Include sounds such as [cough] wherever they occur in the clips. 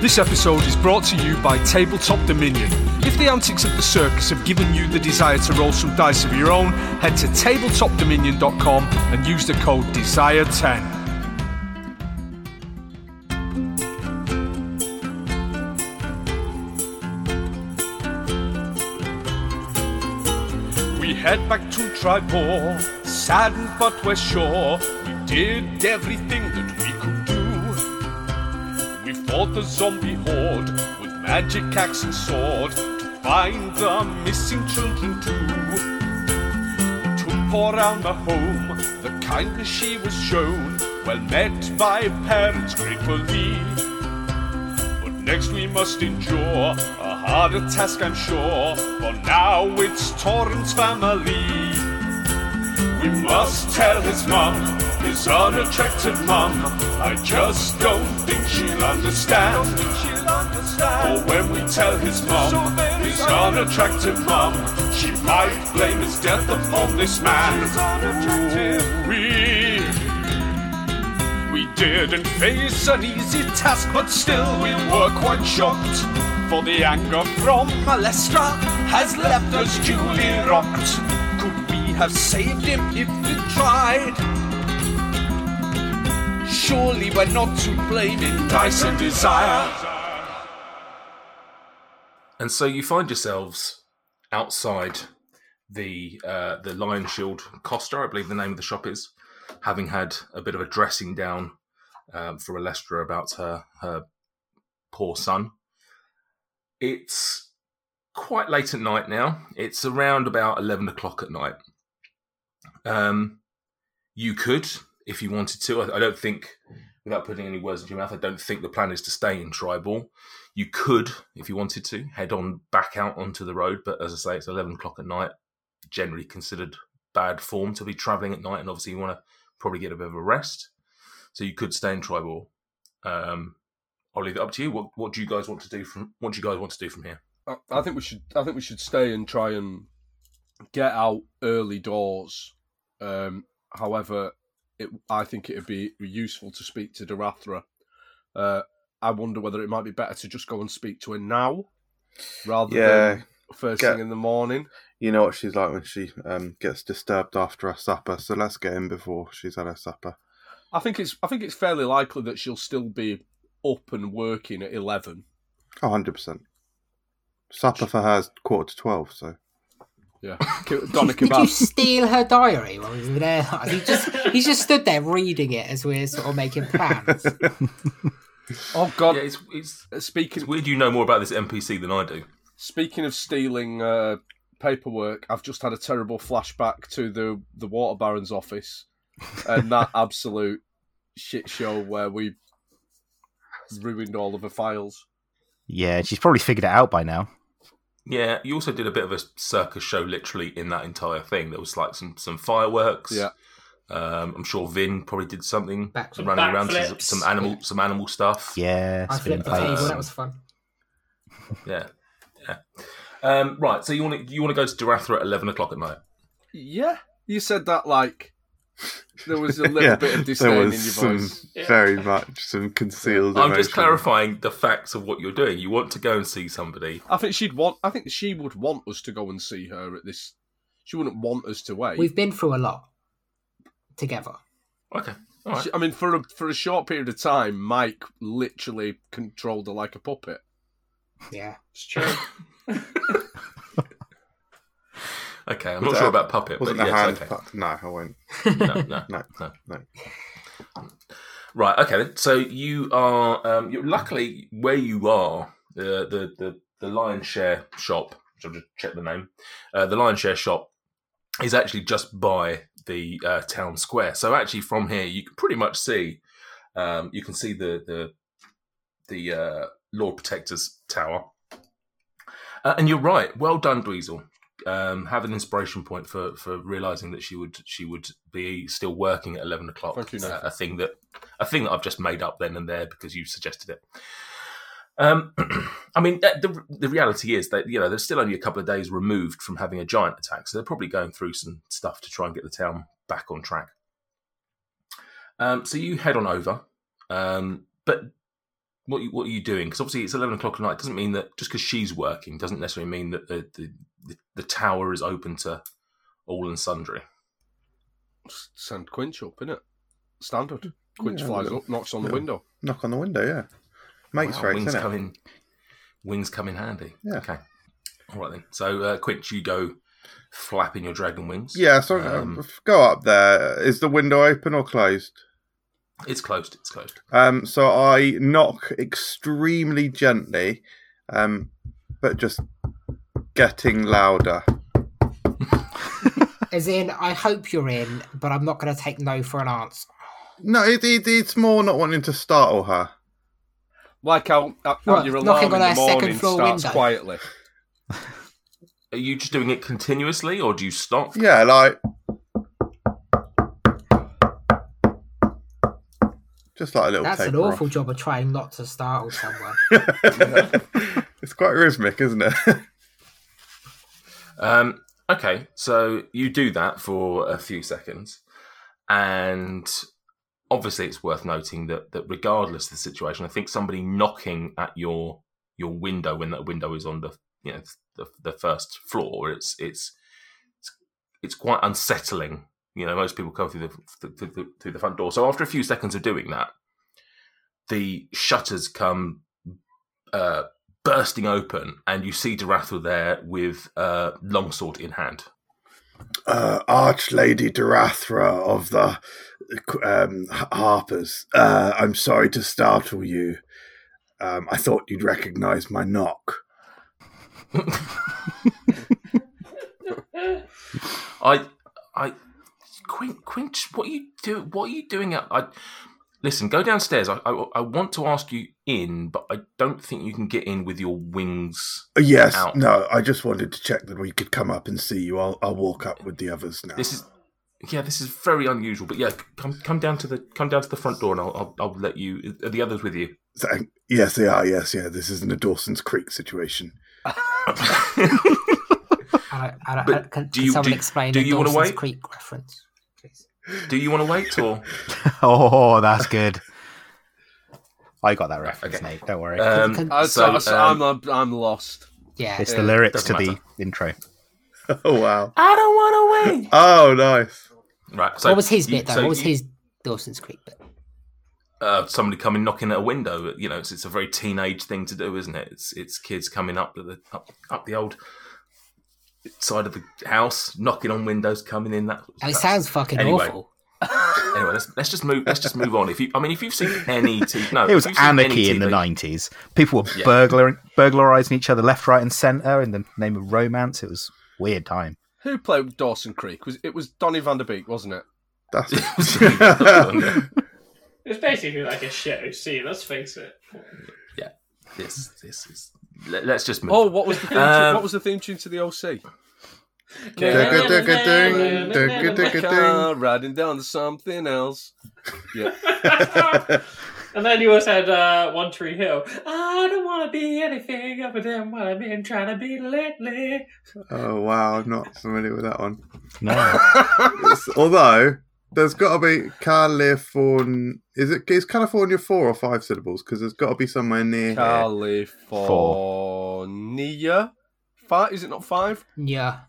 This episode is brought to you by Tabletop Dominion. If the antics of the circus have given you the desire to roll some dice of your own, head to tabletopdominion.com and use the code DESIRE10. We head back to Triboar, saddened but we're sure we did everything that fought the zombie horde with magic axe and sword to find the missing children too. Took poor the home, the kindness she was shown, well met by parents gratefully. But next we must endure a harder task, I'm sure. For now it's Torrance family. We must tell his mum, his unattractive mum. I just don't think she'll understand. Or when we tell his mum, his unattractive mum, she might blame his death upon this man. Ooh, we we didn't face an easy task, but still we were quite shocked. For the anger from Malestra has left us duly rocked. Could we have saved him if we tried? Surely we're not to blame in dice and desire. And so you find yourselves outside the uh, the Lion Shield Costa, I believe the name of the shop is, having had a bit of a dressing down um, for Alestra about her her poor son. It's quite late at night now. It's around about eleven o'clock at night. Um, you could, if you wanted to. I, I don't think, without putting any words into your mouth, I don't think the plan is to stay in Triboar. You could, if you wanted to, head on back out onto the road. But as I say, it's eleven o'clock at night. Generally considered bad form to be traveling at night, and obviously you want to probably get a bit of a rest. So you could stay in Triboar. Um, I'll leave it up to you. What What do you guys want to do from What do you guys want to do from here? I, I think we should. I think we should stay and try and get out early doors. Um, however, it, I think it would be useful to speak to Darathra. Uh, I wonder whether it might be better to just go and speak to her now, rather Yeah, than first get- thing in the morning. You know what she's like when she um, gets disturbed after her supper, so let's get in before she's had her supper. I think it's. I think it's fairly likely that she'll still be up and working at eleven. Oh, 100%. Supper for her is quarter to 12, so. Yeah, [laughs] Donna Did you steal her diary while we were there? [laughs] He just he just stood there reading it as we're sort of making plans. [laughs] Oh God! Yeah, it's it's, Speaking it's weird. You know more about this NPC than I do. Speaking of stealing uh, paperwork, I've just had a terrible flashback to the the water baron's office and that absolute shit show where we ruined all of the files. Yeah, she's probably figured it out by now. Yeah, you also did a bit of a circus show, literally in that entire thing. There was like some some fireworks. Yeah. Um, I'm sure Vin probably did something Back- some running around some, some animal some animal stuff. Yeah, I spinning flipped the table. That was fun. [laughs] Yeah, yeah. Um, right, so you want to you want to go to Darathra at eleven o'clock at night? Yeah, you said that like there was a [laughs] little yeah, bit of there disdain in your was some voice. very much some concealed I'm just clarifying the facts of what you're doing. You want to go and see somebody. I think she'd want. I think she would want us to go and see her at this. She wouldn't want us to wait. We've been through a lot together. Okay, all right. She- I mean, for a for a short period of time, Mike literally controlled her like a puppet. Yeah. It's true. [laughs] Okay, I'm Was not sure about puppet, Wasn't a yes, hand. okay. pu- No, I won't. [laughs] No, no, No, no. no. Right. Okay. Then. So you are. Um, you're luckily where you are. The the the the Lion Share shop. Which I'll just check the name. Uh, the Lion Share shop is actually just by the uh, town square. So actually, from here, you can pretty much see. Um, you can see the the the uh, Lord Protector's tower. Uh, and you're right. Well done, Dweezil. Um, have an inspiration point for for realizing that she would she would be still working at eleven o'clock. Thank you, Uh, a thing that a thing that I've just made up then and there because you suggested it. Um, [clears throat] I mean, the the reality is that you know they're still only a couple of days removed from having a giant attack, so they're probably going through some stuff to try and get the town back on track. Um, so you head on over, um, but what you, what are you doing? Because obviously it's eleven o'clock at night. Doesn't mean that just because she's working doesn't necessarily mean that the, the the the tower is open to all and sundry. S- Send Quinch up, innit? Standard. Quinch Yeah, flies little- up, knocks on the window. Knock on the window, yeah. Makes Wow, race, wings come in. Wings come in handy. Yeah. Okay. All right then. So uh, Quinch, you go flapping your dragon wings. Yeah, so Um, uh, go up there. Is the window open or closed? It's closed. It's closed. Um, so I knock extremely gently, um, but just getting louder. [laughs] As in, I hope you're in, but I'm not going to take no for an answer. No, it, it, it's more not wanting to startle her. Like how, how What, your knocking alarm on in the our second morning floor starts window? quietly. Are you just doing it continuously, or do you stop? Yeah, like just like a little. That's an taper awful job of trying not to startle someone. [laughs] it's quite rhythmic, isn't it? [laughs] Um, okay, so you do that for a few seconds, and obviously it's worth noting that that regardless of the situation, I think somebody knocking at your your window when that window is on the you know the, the first floor, it's it's it's, it's quite unsettling. You know, most people come through the, the, the through the front door. So after a few seconds of doing that, the shutters come uh, bursting open, and you see Darathra there with uh, longsword in hand. uh, Archlady Darathra of the um, Harpers. Uh, I'm sorry to startle you. Um, I thought you'd recognise my knock. [laughs] I, I, Quint, Quint, what are you do? What are you doing? I listen. Go downstairs. I, I, I want to ask you in, but I don't think you can get in with your wings. Uh, Yes, Out. no, I just wanted to check that we could come up and see you. I'll, I'll walk up with the others now. This is, yeah, this is very unusual. But yeah, come come down to the come down to the front door, and I'll I'll, I'll let you. Are the others with you? Thank- yes, they are. Yes, yeah. This isn't a Dawson's Creek situation. I don't, I But can, do can you- someone do- explain do the you wanna Dawson's wait? Creek reference, please? Do you want to wait or? Oh, that's good. I got that reference, Okay. Nate. Don't worry. Um, Can- I, so, I'm, um, I'm, I'm lost. Yeah, it's the lyrics to doesn't the matter. intro. [laughs] Oh wow! I don't want to wait. [laughs] Oh nice. Right. So what was his you- bit though? so what was you- his Dawson's Creek bit? uh, somebody coming knocking at a window. You know, it's, it's a very teenage thing to do, isn't it? It's it's kids coming up the up, up the old side of the house, knocking on windows, coming in. That it sounds fucking anyway. awful. [laughs] Anyway, let's let's just move. Let's just move on. If you, I mean, if you've seen any, t- [laughs] no, It was if you've seen any anarchy in the nineties. People were Yeah. burglar burglarizing each other left, right, and centre in the name of romance. It was a weird time. Who played Dawson Creek? Was it was Donny Van Der Beek, wasn't it? That's [laughs] It's basically like a show. See, let's face it. Yeah. This this is. Let, us just move. Oh, what was the theme Um, tune? What was the theme tune to the OC? Car riding down to something else. Yeah. [laughs] And then you also had uh, One Tree Hill. I don't want to be anything other than what I've been trying to be lately. oh wow! I'm not familiar with that one. No, [laughs] although there's got to be California. Is it? Is California four or five syllables? Because there's got to be somewhere near here. California. Five? Is it not five? Yeah,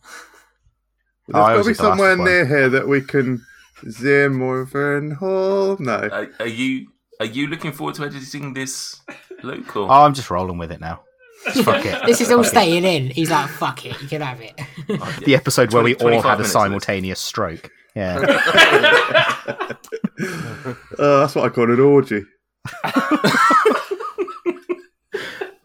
There's Oh, I got to be get the last somewhere near here that we can. Zimmerman Hall. No. Are, are you are you looking forward to editing this, Luke? Or? oh, I'm just rolling with it now. Fuck [laughs] it. this is all Fuck it. staying in. He's like, "Fuck it, you can have it." The episode where we all had a minutes of this. simultaneous stroke. Yeah. Oh, [laughs] that's what I call an orgy.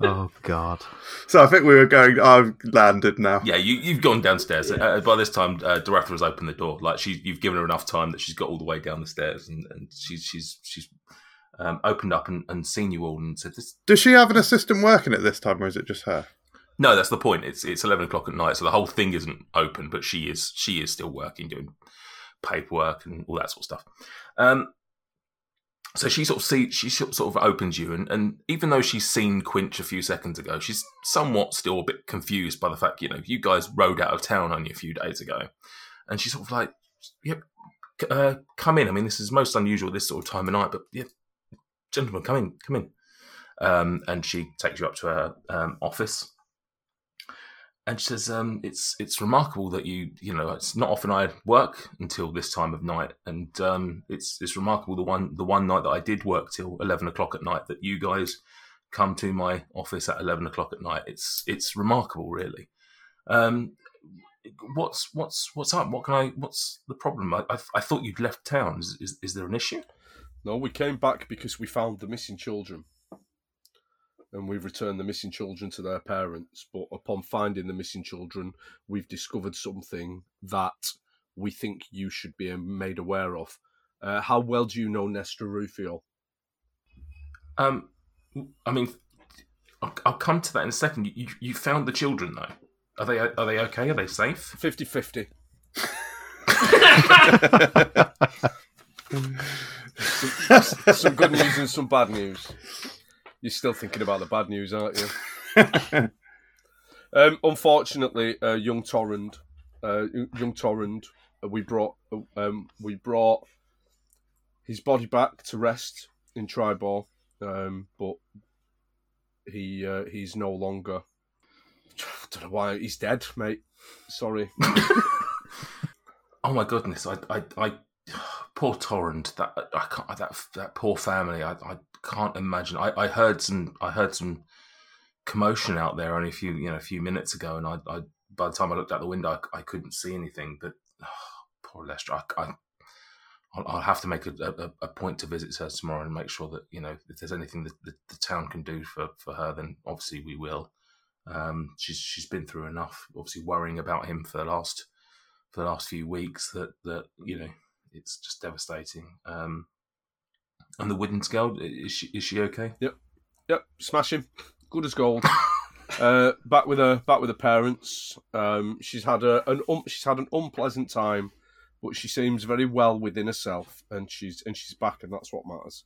oh God. So I think we were going. I've landed now. Yeah, you, you've gone downstairs. Uh, by this time, uh, Darathra has opened the door. Like she, you've given her enough time that she's got all the way down the stairs, and, and she's she's she's um, opened up and, and seen you all and said, "This Does she have an assistant working at this time, or is it just her? no, that's the point. It's it's eleven o'clock at night, so the whole thing isn't open, but she is she is still working, doing paperwork and all that sort of stuff. Um, so she sort of see she sort of opens you, and, and even though she's seen Quinch a few seconds ago, she's somewhat still a bit confused by the fact you know you guys rode out of town only a few days ago, and she's sort of like, "Yep, uh, come in." I mean, this is most unusual this sort of time of night, but yeah, gentlemen, come in, come in. um, and she takes you up to her um, office. And she says, um, "It's it's remarkable that you you know it's not often I work until this time of night, and um, it's it's remarkable the one the one night that I did work till eleven o'clock at night that you guys come to my office at eleven o'clock at night. It's it's remarkable, really. Um, what's what's what's up? What can I? What's the problem? I I, I thought you'd left town. Is, is is there an issue? No, we came back because we found the missing children. And we've returned the missing children to their parents. But upon finding the missing children, we've discovered something that we think you should be made aware of. Uh, how well do you know Nestor Rufio? Um, I mean, I'll, I'll come to that in a second. You you found the children though. Are they are they okay? Are they safe? 50 50. [laughs] [laughs] some good news and some bad news. You're still thinking about the bad news, aren't you? [laughs] um, unfortunately, uh, young Torrend, uh, young Torrend, uh, we brought um, we brought his body back to rest in Triboar, um, but he uh, he's no longer. I [sighs] don't know why he's dead, mate. Sorry. [laughs] Oh my goodness! I I, I poor Torrend. That I can't. That that poor family. I, I can't imagine. I, I heard some. I heard some commotion out there only a few you know a few minutes ago, and I, I by the time I looked out the window, I, I couldn't see anything. But oh, [sighs] poor Lester. I, I I'll, have to make a, a, a point to visit her tomorrow and make sure that you know if there's anything that the, the town can do for, for her, then obviously we will. Um, she's she's been through enough, obviously worrying about him for the last for the last few weeks. That that you know it's just devastating. Um, and the Widdens girl is she is she okay? Yep, Yep. smash him. Good as gold. [laughs] uh, back with her, back with her parents. Um, she's had a, an um, she's had an unpleasant time, but she seems very well within herself, and she's and she's back, and that's what matters.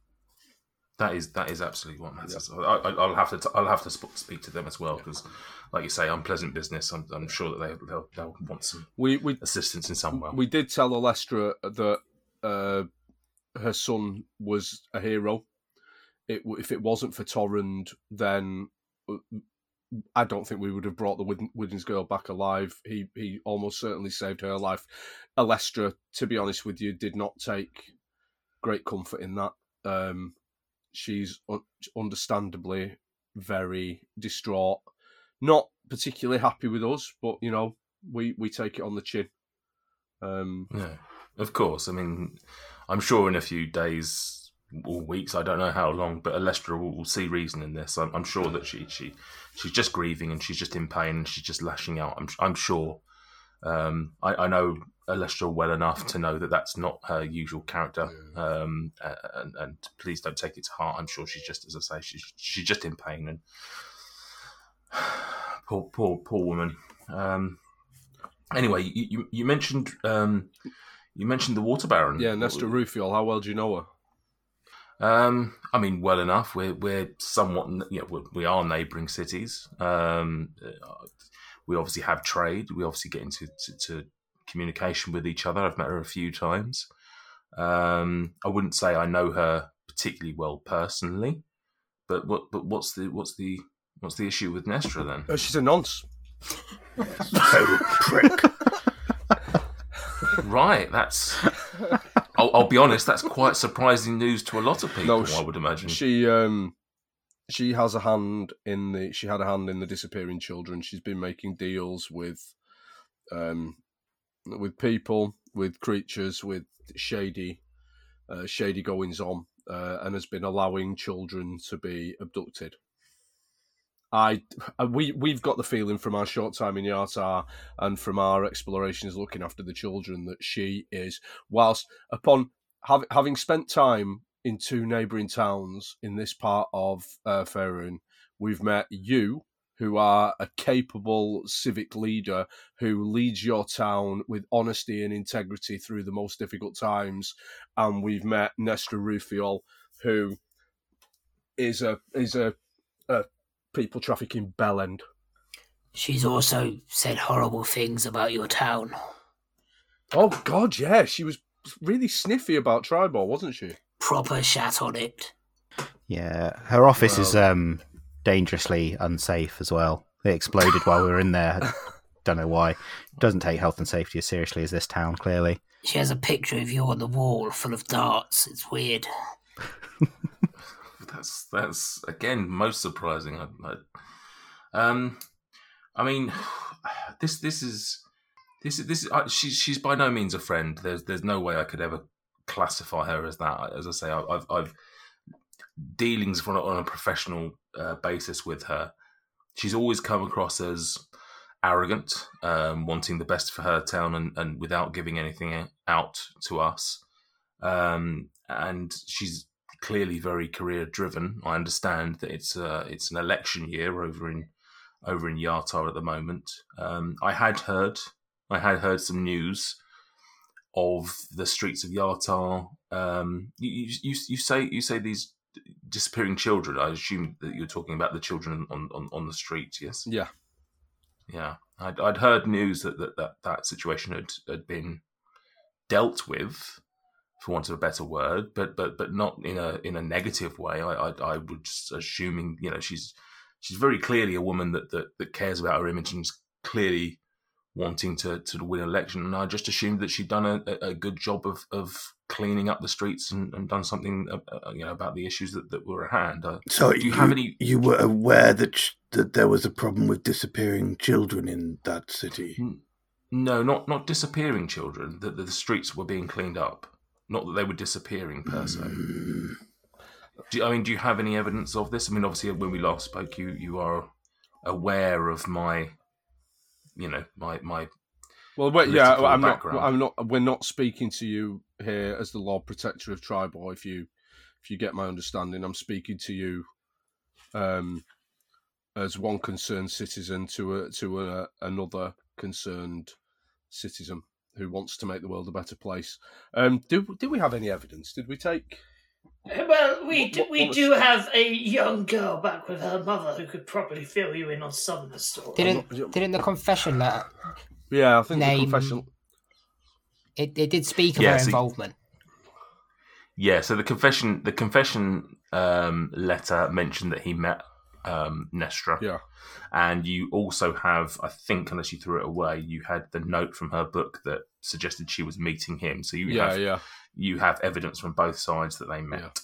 That is that is absolutely what matters. I, I, I'll have to t- I'll have to sp- speak to them as well because, like you say, unpleasant business. I'm, I'm sure that they they'll, they'll want some We we assistance in some way. we did tell Alestra that uh, her son was a hero. It if it wasn't for Torrend, then uh, I don't think we would have brought the Wid- Widdens girl back alive. He he almost certainly saved her life. Alestra, to be honest with you, did not take great comfort in that. Um, she's understandably very distraught, not particularly happy with us, but you know we we take it on the chin. Um, Yeah, of course. I mean, I'm sure in a few days or weeks, I don't know how long, but Alestra will, will see reason in this. I'm, I'm sure that she she she's just grieving and she's just in pain and she's just lashing out. I'm I'm sure. Um, I, I know Alestra well enough to know that that's not her usual character. Um, and, and please don't take it to heart. I'm sure she's just, as I say, she's she's just in pain and [sighs] poor poor poor woman. Um, anyway, you, you, you mentioned um, you mentioned the water baron. yeah, Nestra Ruthiol, how well do you know her? Um, I mean, well enough. We're we're somewhat, know, we're, we are neighbouring cities. Um, uh, we obviously have trade. We obviously get into to, to communication with each other. I've met her a few times. Um, I wouldn't say I know her particularly well personally, but what but what's the what's the what's the issue with Nestra then? Uh, she's a nonce. So [laughs] prick. Right, that's. I'll, I'll be honest. That's quite surprising news to a lot of people. No, sh- I would imagine. She um she has a hand in the she had a hand in the disappearing children. She's been making deals with um with people, with creatures, with shady uh, shady goings on, uh, and has been allowing children to be abducted. I uh, we we've got the feeling from our short time in Yartar and from our explorations looking after the children that she is, whilst upon hav- having spent time in two neighbouring towns in this part of uh, Faerun, we've met you, who are a capable civic leader who leads your town with honesty and integrity through the most difficult times, and we've met Nestra Ruthiol, who is a is a, a people trafficking bellend. She's also said horrible things about your town. Oh God, yeah, she was really sniffy about Triboar, wasn't she? Proper shat on it. Yeah, her office is um, dangerously unsafe as well. It exploded while we were in there. [laughs] Don't know why. Doesn't take health and safety as seriously as this town, clearly. She has a picture of you on the wall full of darts. It's weird. [laughs] That's that's again most surprising. I, I, um, I mean, [sighs] this this is this is this is I, she's she's by no means a friend. There's there's no way I could ever classify her as that. As I say, I, I've I've dealings on a, on a professional uh, basis with her. She's always come across as arrogant, um, wanting the best for her town, and, and without giving anything out to us. Um, and she's clearly very career driven. I understand that it's uh, it's an election year over in over in Yartar at the moment. Um, I had heard I had heard some news of the streets of Yartar. Um, you, you you say you say these disappearing children. I assume that you're talking about the children on on, on the streets. Yes. Yeah. Yeah, I'd, I'd heard news that, that that that situation had had been dealt with, for want of a better word, but but but not in a in a negative way. I I, I was assuming you know she's she's very clearly a woman that that, that cares about her image and is clearly wanting to to win an election. And I just assumed that she'd done a, a good job of of cleaning up the streets and, and done something uh, uh, you know about the issues that, that were at hand. Uh, So do you, you, have any? you were aware that ch- that there was a problem with disappearing children in that city. No, not not disappearing children. That the, the streets were being cleaned up, not that they were disappearing per se. Mm. Do you, I mean, do you have any evidence of this? I mean, obviously, when we last spoke, you you are aware of my, you know, my my. Well, yeah, I'm not. I'm not. We're not speaking to you here as the Lord Protector of Triboar. If you, if you get my understanding, I'm speaking to you, um, as one concerned citizen to a to a, another concerned citizen who wants to make the world a better place. Um, do do we have any evidence? Did we take? Well, we What- do, we what was- do have a young girl back with her mother who could probably fill you in on some of the story. Didn't didn't the confession letter? Yeah, I think Name. the confession. It, it did speak of Yeah, her see- involvement. Yeah, so the confession the confession um, letter mentioned that he met um, Nestra. Yeah. and you also have, I think, unless you threw it away, you had the note from her book that suggested she was meeting him. So you Yeah, have yeah. you have evidence from both sides that they met.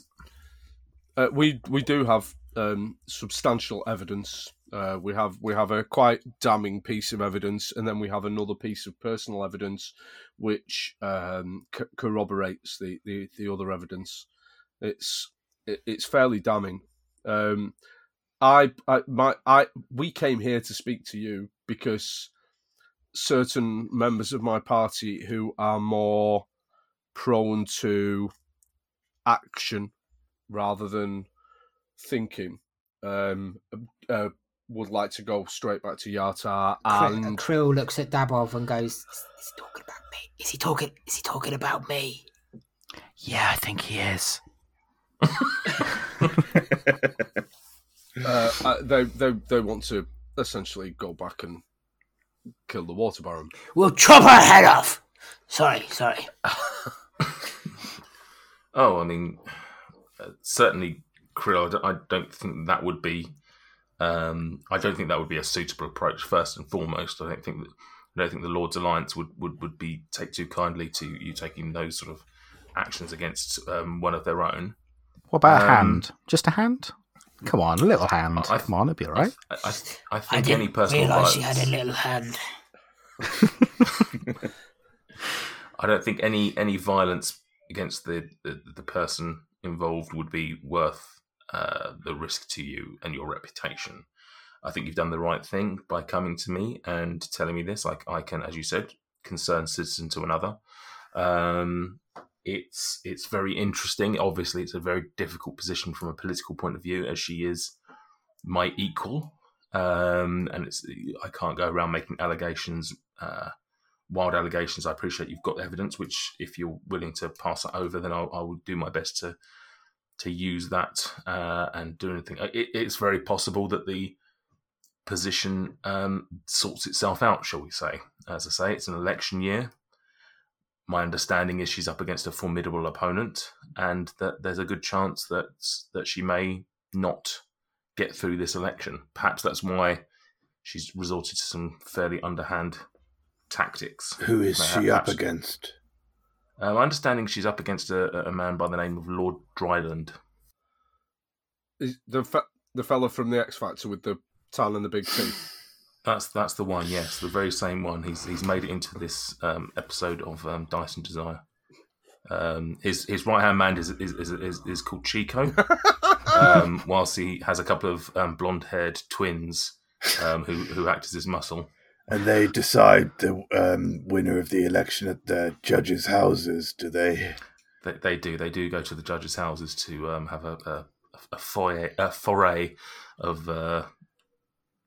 Uh, we we do have um, substantial evidence. Uh, we have we have a quite damning piece of evidence, and then we have another piece of personal evidence, which um, c- corroborates the, the, the other evidence. It's it, it's fairly damning. Um, I I my I we came here to speak to you because certain members of my party who are more prone to action rather than thinking um, uh, would like to go straight back to Yartar. And Krill looks at Dabov and goes, "Is he talking about me? Is he talking? Is he talking about me?" Yeah, I think he is. uh, uh, they, they they want to essentially go back and kill the water baron. We'll chop her head off. Sorry, sorry. [laughs] Oh, I mean, uh, certainly, Krill. I don't think that would be. Um, I don't think that would be a suitable approach. First and foremost, I don't think that. I don't think the Lord's Alliance would, would, would be take too kindly to you taking those sort of actions against um, one of their own. What about a Um, hand? Just a hand? Come on, a little hand. I- Come on, it'll be all right. I, I, I I think any didn't personal realise violence. she had a little hand. [laughs] I don't think any any violence against the the, the person involved would be worth uh, the risk to you and your reputation. I think you've done the right thing by coming to me and telling me this. Like I can, as you said, concerned citizen to another. Um, it's it's very interesting. Obviously, it's a very difficult position from a political point of view, as she is my equal, um, and it's I can't go around making allegations. Uh, wild allegations. I appreciate you've got evidence, which if you're willing to pass that over, then I'll, I will do my best to to use that uh, and do anything. It, it's very possible that the position um, sorts itself out, shall we say? As I say, it's an election year. my understanding is she's up against a formidable opponent, and that there's a good chance that that she may not get through this election. Perhaps that's why she's resorted to some fairly underhand tactics. Who is she up against? Uh, my understanding she's up against a, a man by the name of Lord Dryland. Is the the fella from the X Factor with the tan and the big teeth. [laughs] That's that's the one. Yes, the very same one. He's he's made it into this um, episode of um, Dice and Desire. Um, his his right hand man is is, is is is called Chico. [laughs] um, whilst he has a couple of um, blonde haired twins um, who who act as his muscle. And they decide the um, winner of the election at the judges' houses, do they? They, they do they do go to the judges' houses to um, have a a, a, foyer, a foray of uh,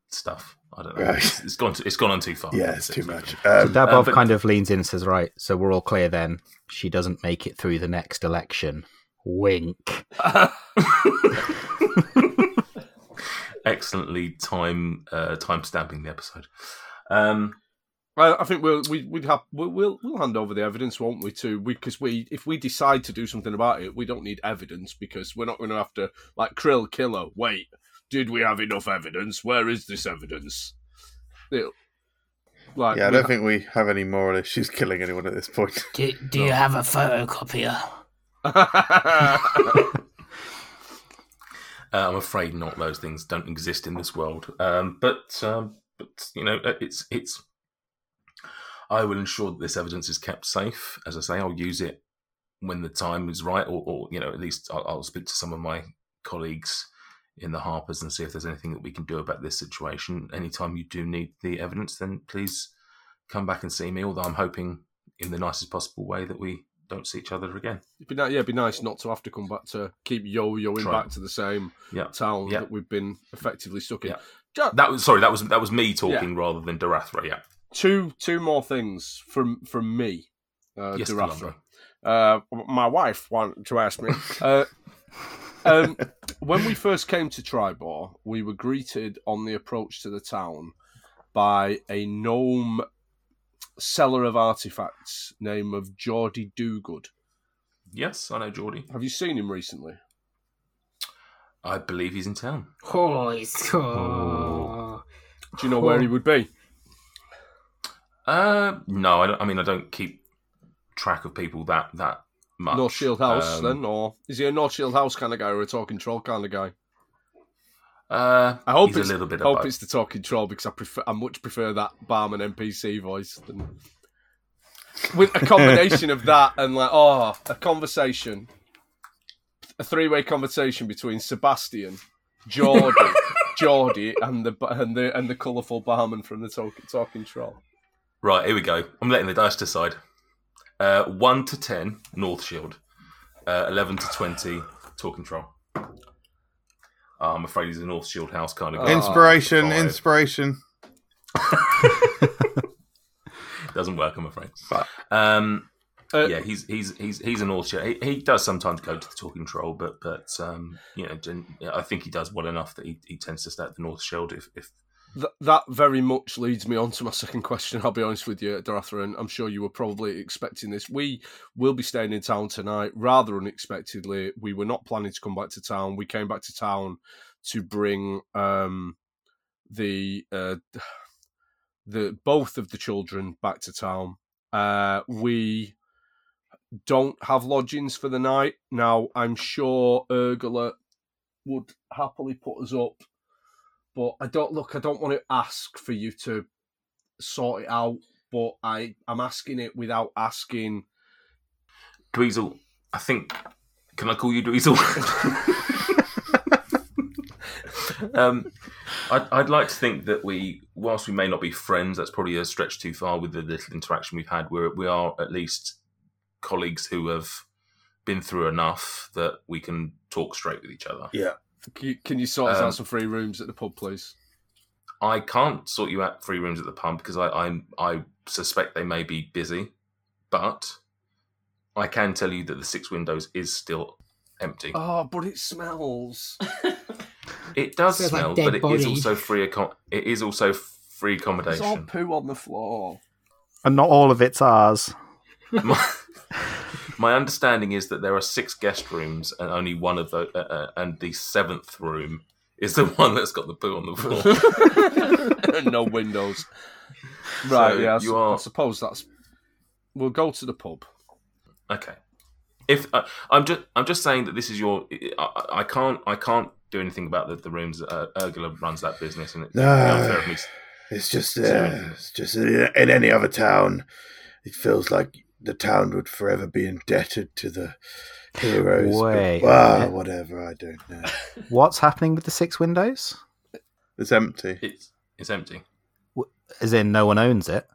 stuff. I don't know. Right. It's, it's gone. To, it's gone on too far. Yeah, it's too much. So Um, Dabov but- kind of leans in and says, "Right, so we're all clear then. She doesn't make it through the next election. Wink." [laughs] Excellently time uh, time stamping the episode. Um, I, I think we'll we, we'd have we'll, we'll we'll hand over the evidence, won't we? To because we if we decide to do something about it, we don't need evidence because we're not going to have to like Krill Killer. Wait, did we have enough evidence? Where is this evidence? It- like yeah, I don't ha- think we have any moral issues [laughs] killing anyone at this point. Do, do you have a photocopier? [laughs] Uh, I'm afraid not. Those things don't exist in this world. Um, but um, but you know, uh, it's it's. I will ensure that this evidence is kept safe. As I say, I'll use it when the time is right, or, or you know, at least I'll, I'll speak to some of my colleagues in the Harpers and see if there's anything that we can do about this situation. Anytime you do need the evidence, then please come back and see me. Although I'm hoping, in the nicest possible way, that we don't see each other again. It'd be, yeah, it'd be nice not to have to come back to keep yo-yoing Try. back to the same Yeah. town Yeah. that we've been effectively stuck in. Yeah. That was sorry. That was that was me talking rather than Darathra. Yeah. two two more things from from me, uh, Yes, Durafra. Uh, my wife wanted to ask me. Uh, um, when we first came to Triboar, we were greeted on the approach to the town by a gnome seller of artifacts name of Geordie Dugood. Yes, I know Geordie. Have you seen him recently? I believe he's in town. Oh, it's oh. Do you know where he would be? Uh, no, I, don't, I mean I don't keep track of people that that much. North Shield House, Um, then, or is he a North Shield House kind of guy or a talking troll kind of guy? Uh, I hope he's it's a little bit. I hope it's the talking troll because I prefer I much prefer that barman NPC voice than with a combination of that and like oh a conversation, a three way conversation between Sebastian, Geordie, Geordie, [laughs] and the and the and the colourful barman from the talking talking troll. Right, here we go. I'm letting the dice decide. Uh, one to ten, North Shield. Uh, Eleven to twenty, Talking Troll. Oh, I'm afraid he's a North Shield house kind of guy. Inspiration, five. inspiration. [laughs] Doesn't work, I'm afraid. But- Um, Uh, yeah, he's he's he's he's a North Shield. He, he does sometimes go to the Talking Troll, but but um, you know, I think he does well enough that he, he tends to stay at the North Shield if, if Th- that very much leads me on to my second question. I'll be honest with you, Darathra, and I'm sure you were probably expecting this. We will be staying in town tonight, rather unexpectedly. We were not planning to come back to town. We came back to town to bring um, the uh, [sighs] the both of the children back to town. Uh, we don't have lodgings for the night now. I'm sure Urgala would happily put us up but I don't look. I don't want to ask for you to sort it out, but I I'm asking it without asking. Dweezil, I think. Can I call you Dweezil? [laughs] um, I'd, I'd like to think that we, whilst we may not be friends, that's probably a stretch too far with the little interaction we've had. We're, we are at least colleagues who have been through enough that we can talk straight with each other. Yeah. Can you, can you sort us Um, out some free rooms at the pub, please? I can't sort you out free rooms at the pub because I, I I suspect they may be busy, but I can tell you that the Six Windows is still empty. Oh, but it smells. [laughs] It does Smells like smell, dead but it is also free. Accom- it is also free There's all accommodation. poo on the floor. And not all of it's ours. [laughs] my, my understanding is that there are six guest rooms, and only one of the uh, uh, and the seventh room is the [laughs] one that's got the poo on the floor. [laughs] no windows. Right, So yeah, I, you su- are- I suppose that's. We'll go to the pub. Okay. If uh, I'm just I'm just saying that this is your I, I can't I can't do anything about the, the rooms. Uh, Urgala runs that business, and it's No. unfair of me. It's just, uh, it's just in, in any other town, it feels like the town would forever be indebted to the heroes. but- Wait a well, whatever. I don't know. [laughs] What's happening with the six windows? It's empty. It's it's empty. As in, no one owns it.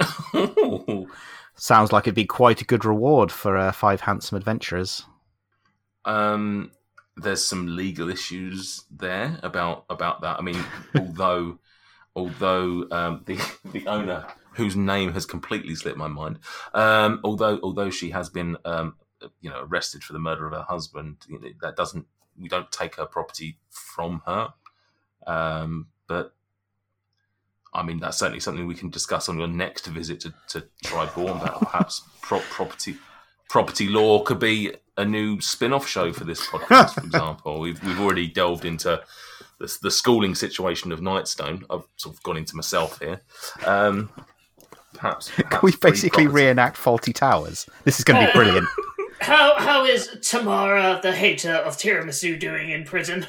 [laughs] Sounds like it'd be quite a good reward for uh, five handsome adventurers. um, there's some legal issues there about about that. I mean, [laughs] although although um, the the owner, whose name has completely slipped my mind, um, although although she has been um, you know arrested for the murder of her husband, you know, that doesn't we don't take her property from her. Um, but I mean, that's certainly something we can discuss on your next visit to, to Triborn. Perhaps pro- property property law could be a new spin-off show for this podcast, for example. [laughs] We've we've already delved into the, the schooling situation of Nightstone. I've sort of gone into myself here. Um, perhaps, [laughs] Can we free basically property- reenact Fawlty Towers? This is going to be brilliant. [laughs] How how is Tamara, the hater of tiramisu, doing in prison?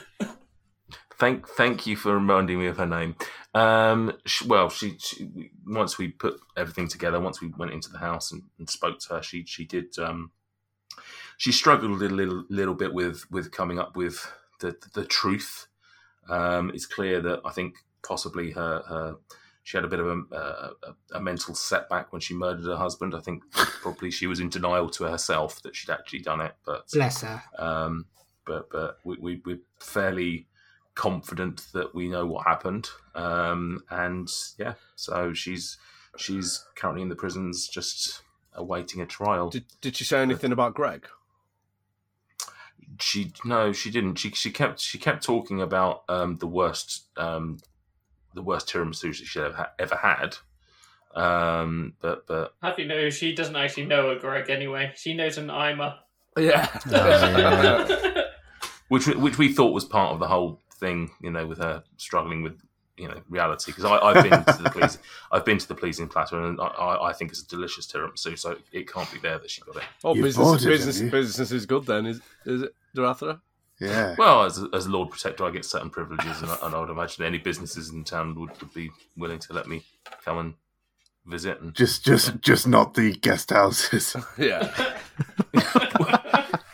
Thank, thank you for reminding me of her name. Um, sh well, she, she once we put everything together, once we went into the house and, and spoke to her, she she did. Um, she struggled a little, little bit with with coming up with the the truth. Um, it's clear that I think possibly her, her she had a bit of a, a, a mental setback when she murdered her husband. I think probably she was in denial to herself that she'd actually done it, but Bless her. um, but but we, we, we're fairly confident that we know what happened. Um, and yeah, so she's she's currently in the prisons, just awaiting a trial. Did Did she say anything about Greg? She no, she didn't. She she kept she kept talking about um, the worst um, the worst tiramisu that she ever, ha- ever had. Um, but but Have you know she doesn't actually know a Greg anyway? She knows an Ima. Yeah. [laughs] [laughs] which we- which we thought was part of the whole thing, you know, with her struggling with you know reality. Because I've been to the pleasing, [laughs] I've been to the pleasing platter, and I- I, I think it's a delicious tiramisu. So it can't be there that she got it. Oh, You business, bought it, business, business is good then, is is it, Darathra? Yeah. Well, as as Lord Protector, I get certain privileges, and I, and I would imagine any businesses in town would, would be willing to let me come and visit. And Just, just, just not the guest houses. [laughs] Yeah.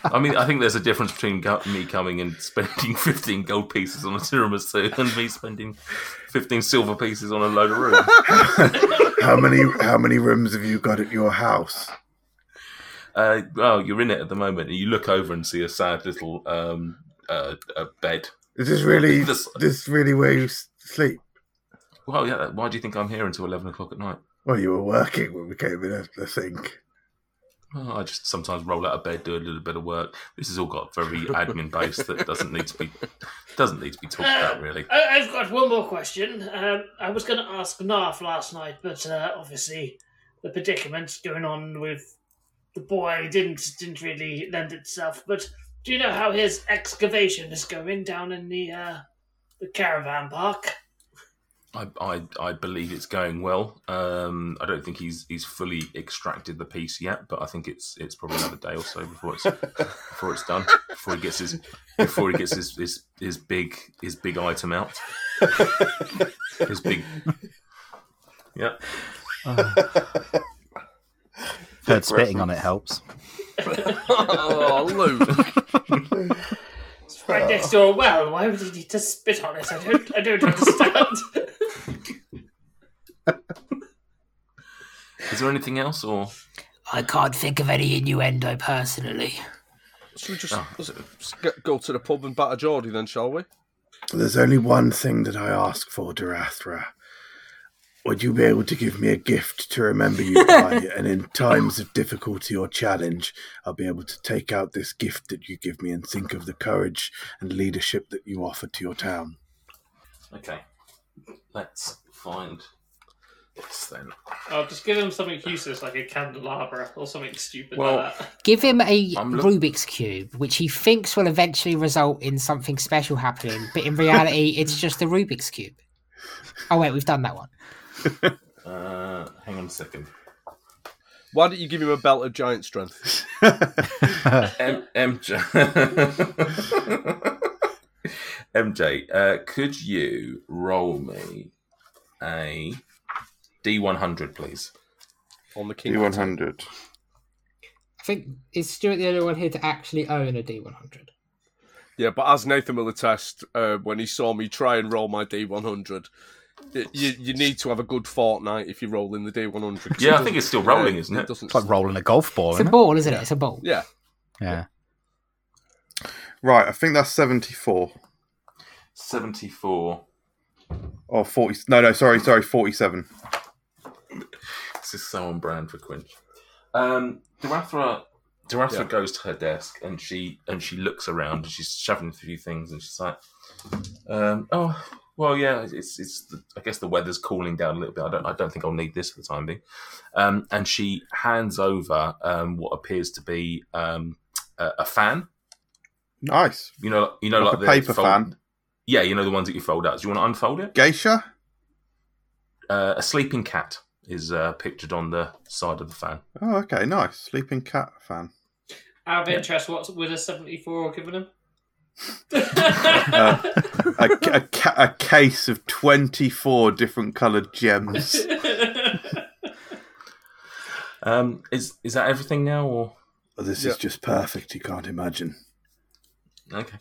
I mean, I think there's a difference between me coming and spending [laughs] 15 gold pieces on a tiramisu and me spending 15 silver pieces on a load of room. [laughs] how many, how many rooms have you got at your house? Uh, well, you're in it at the moment, and you look over and see a sad little um, uh, a bed. Is this really, [laughs] This- this really where you sleep? Well, yeah. Why do you think I'm here until 11 o'clock at night? Well, you were working when we came in, I I think. Well, I just sometimes roll out of bed, do a little bit of work. This has all got very [laughs] admin based that doesn't need to be doesn't need to be talked about really. I- I've got one more question. Um, I was going to ask Narf last night, but uh, obviously the predicament going on with the boy didn't didn't really lend itself. But do you know how his excavation is going down in the uh, the caravan park? I, I I believe it's going well. Um, I don't think he's he's fully extracted the piece yet, but I think it's it's probably another day or so before it's [laughs] before it's done. Before he gets his before he gets his his, his big his big item out. [laughs] His big [laughs] yeah. Heard spitting on it helps. oh, [laughs] Luke. It's right next to a well. Why would he need to spit on it? I don't I don't understand. Is there anything else or I can't think of any innuendo personally. Should we just, Oh. let's just get, go to the pub and batter Geordie then, shall we? There's only one thing that I ask for, Darathra. Would you be able to give me a gift to remember you by? [laughs] and in times of difficulty or challenge, I'll be able to take out this gift that you give me and think of the courage and leadership that you offer to your town. Okay. Let's find Yes, then. I'll just give him something useless like a candelabra or something stupid Well- like that. Give him a I'm look- Rubik's Cube, which he thinks will eventually result in something special happening, but in reality, it's just a Rubik's Cube. Oh, wait, we've done that one. [laughs] Uh, hang on a second. Why don't you give him a belt of giant strength? [laughs] M- MJ. [laughs] MJ, uh, could you roll me a D100, please? On the king. D100. I think is Stuart the only one here to actually own a D100? Yeah, but as Nathan will attest, uh, when he saw me try and roll my D100, it, you you need to have a good fortnight if you're rolling the D100. Yeah, I think it's still rolling, yeah, isn't it? it doesn't It's like rolling a golf ball, It's a isn't it? ball, isn't it? It's a ball. Yeah, Yeah. Right, I think that's 74. 74. Or 40. No, no, sorry, sorry, 47. This is so on brand for Quinch. Um, Darathra, Darathra Yeah. goes to her desk and she and she looks around and she's shoving a few things and she's like, um, "Oh, well, yeah, it's it's. The, I guess the weather's cooling down a little bit. I don't I don't think I'll need this for the time being." Um, and she hands over um, what appears to be um, a, a fan. Nice. You know, you know, Like like, a the paper fold- fan. Yeah, you know the ones that you fold out. Do you want to unfold it? Geisha? Uh, a sleeping cat is uh, pictured on the side of the fan. Oh, okay, nice. Sleeping cat fan. Out of interest, what would a 74 given him? Uh, [laughs] a, a, ca- a case of 24 different coloured gems. [laughs] Um, is is that everything now, or Oh, this Yeah. is just perfect, you can't imagine. okay?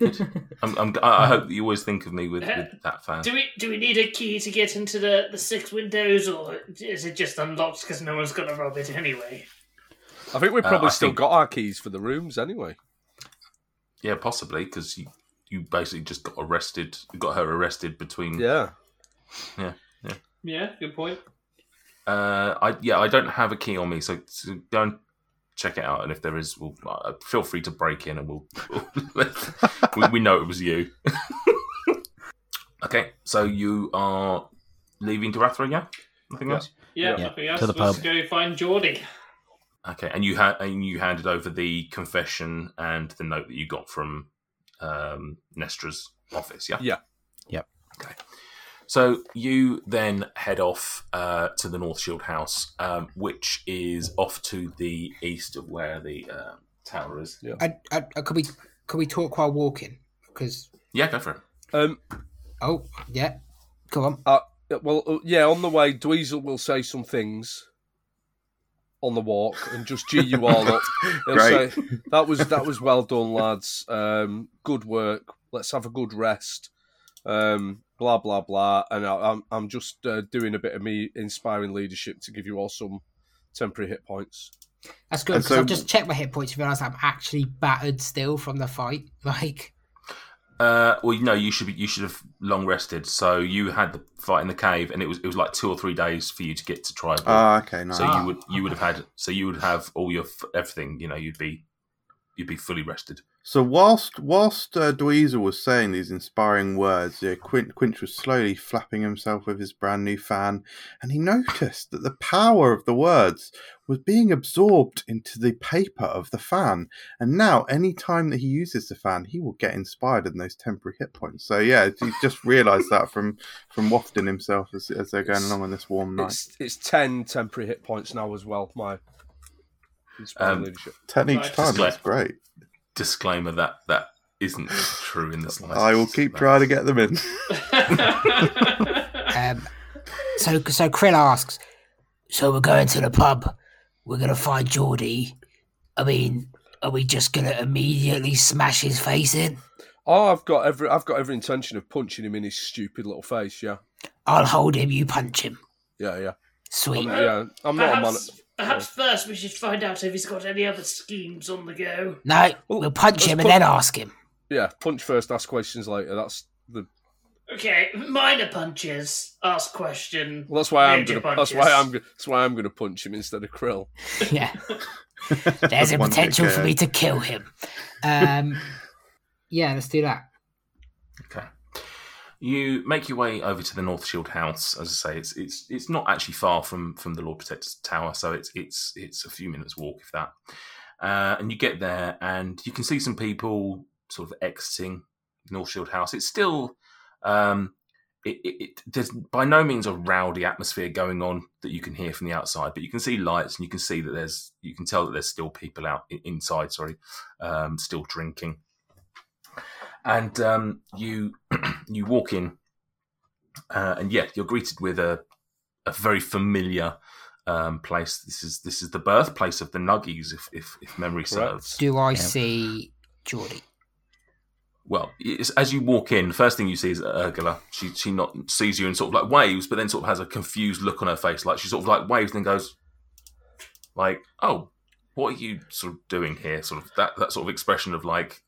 [laughs] I'm, I'm, I I hope that you always think of me with, with that fan. do we do we need a key to get into the, the six windows, or is it just unlocked because no one's gonna rob it anyway? I think we've Uh, probably I still think- got our keys for the rooms anyway. Yeah, possibly because you you basically just got arrested. Got her arrested between. Yeah, Yeah, Yeah. Yeah. good point. Uh, I yeah, I don't have a key on me, so, so go and check it out. And if there is, we'll uh, feel free to break in, and we'll, [laughs] we, we know it was you. [laughs] okay, so you are leaving Darathra, yeah? Nothing Yeah. else. Yeah, Yeah, nothing else. to the Let's pub. go find Geordie. Okay, and you had and you handed over the confession and the note that you got from um, Nestra's office, yeah. Yeah. Yep. Okay. So you then head off uh, to the North Shield House, um, which is off to the east of where the uh, tower is. Yeah. I, I, I- could we could we talk while walking? Because Yeah, go for it. um, oh yeah, go on. uh, well, uh, yeah. On the way, Dweezil will say some things on the walk and just gee you all up. [laughs] He'll Great. say that was that was well done, lads. Um, good work. Let's have a good rest. Um, blah blah blah. And I, I'm I'm just uh, doing a bit of me inspiring leadership to give you all some temporary hit points. That's good because so- I've just checked my hit points and realised I'm actually battered still from the fight. [laughs] Like, Uh, well, no, you should be. You should have long rested. So you had the fight in the cave, and it was it was like two or three days for you to get to Triboar. Ah, okay, nice. so Ah, you would you would have had. So you would have all your everything. You know, you'd be you'd be fully rested. So whilst whilst uh, Dweezil was saying these inspiring words, yeah, Quint, Quinch was slowly flapping himself with his brand new fan, and he noticed that the power of the words was being absorbed into the paper of the fan. And now, any time that he uses the fan, he will get inspired in those temporary hit points. So yeah, he just realised that from from wafting himself as, as they're going along on this warm night. It's it's ten temporary hit points now as well. My Um, leadership. Ten each time. Just That's great. Disclaimer that that isn't true in the slightest. I will keep trying to get them in. [laughs] um, so so Krill asks, so we're going to the pub. We're gonna find Geordie. I mean, are we just gonna immediately smash his face in? Oh, I've got every I've got every intention of punching him in his stupid little face. Yeah, I'll hold him. You punch him. yeah, yeah. Sweet. I'm, yeah, I'm not a man. Perhaps, perhaps first we should find out if he's got any other schemes on the go. No, Well, we'll punch him put- and then ask him. Yeah, punch first, ask questions later. That's the. Okay, minor punches, ask question. Well, that's why I'm Major gonna. That's punches. why I'm. That's why I'm gonna punch him instead of Krill. [laughs] Yeah. [laughs] There's a One potential big, for me to kill him. Um, [laughs] yeah, let's do that. Okay. You make your way over to the North Shield House. As I say, it's it's it's not actually far from from the Lord Protector's tower, so it's it's it's a few minutes walk if that. Uh, and you get there, and you can see some people sort of exiting North Shield House. It's still um, it, it, it, there's by no means a rowdy atmosphere going on that you can hear from the outside, but you can see lights and you can see that there's you can tell that there's still people out inside. Sorry, um, still drinking. And um, you you walk in, uh, and yeah, you're greeted with a a very familiar um, place. This is this is the birthplace of the Nuggies, if if, if memory serves. Do I see Geordie? well, it's, as you walk in, the first thing you see is Urgala. She she not sees you and sort of like waves, but then sort of has a confused look on her face, like she sort of like waves and then goes, like, "Oh, what are you sort of doing here?" Sort of that that sort of expression of like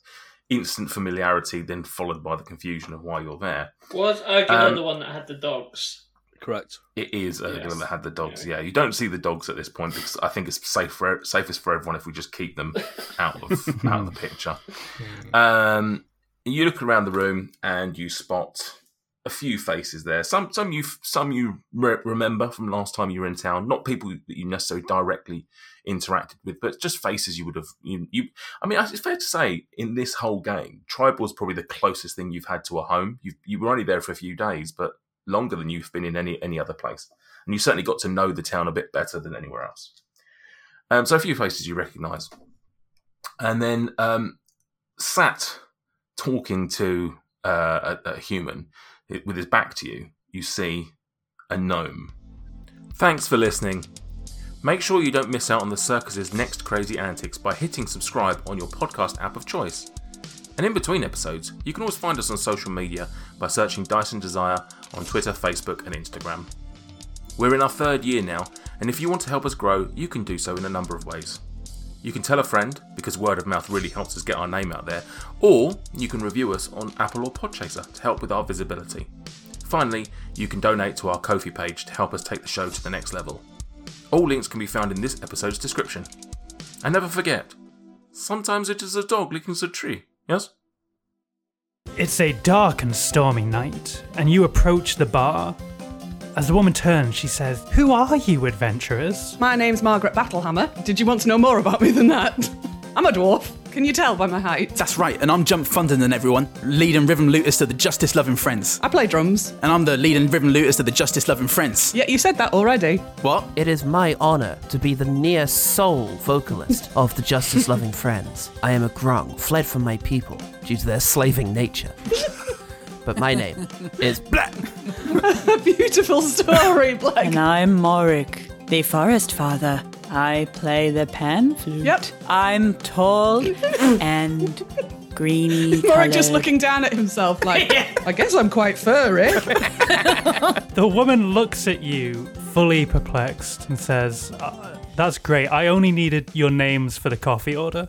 instant familiarity, then followed by the confusion of why you're there. Was Urgala Um, the one that had the dogs? Correct. It is Urgala Yes. that had the dogs. Yeah. you don't see the dogs at this point because I think it's safe for safest for everyone if we just keep them [laughs] out of out of the picture. [laughs] Um, you look around the room and you spot a few faces there. Some some you some you re- remember from last time you were in town. Not people that you necessarily directly interacted with, but just faces you would have. You, you I mean, it's fair to say in this whole game, Triboar was probably the closest thing you've had to a home. You you were only there for a few days, but longer than you've been in any any other place, and you certainly got to know the town a bit better than anywhere else. Um, so a few faces you recognise, and then um, sat talking to uh, a, a human with his back to you, you see a gnome. Thanks for listening. Make sure you don't miss out on the circus's next crazy antics by hitting subscribe on your podcast app of choice. And in between episodes, you can always find us on social media by searching Dice and Desire on Twitter, Facebook, and Instagram. We're in our third year now, and if you want to help us grow, you can do so in a number of ways. You can tell a friend, because word of mouth really helps us get our name out there, or you can review us on Apple or Podchaser to help with our visibility. Finally, you can donate to our Ko-fi page to help us take the show to the next level. All links can be found in this episode's description. And never forget, sometimes it is a dog licking a tree, yes? It's a dark and stormy night, and you approach the bar. As the woman turns, she says, Who are you, adventurers? My name's Margaret Battlehammer. Did you want to know more about me than that? [laughs] I'm a dwarf. Can you tell by my height? That's right, and I'm Jump Thunderman, everyone. Lead and rhythm looters to the Justice Loving Friends. I play drums. And I'm the lead and rhythm lootist to the Justice Loving Friends. Yeah, you said that already. What? It is my honor to be the near sole vocalist of the Justice Loving [laughs] Friends. I am a grung, fled from my people due to their slaving nature. [laughs] But my name is Black. A [laughs] beautiful story, Black. And I'm Morik, the Forest Father. I play the pan flute. Yep. I'm tall [laughs] and greeny. Morik just looking down at himself like, [laughs] I guess I'm quite furry. The woman looks at you, fully perplexed, and says, uh, That's great. I only needed your names for the coffee order.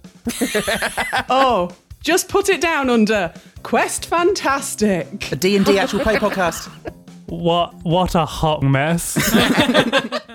oh, just put it down under Quest Fantastic. A D&D actual play podcast. What, what a hot mess. [laughs]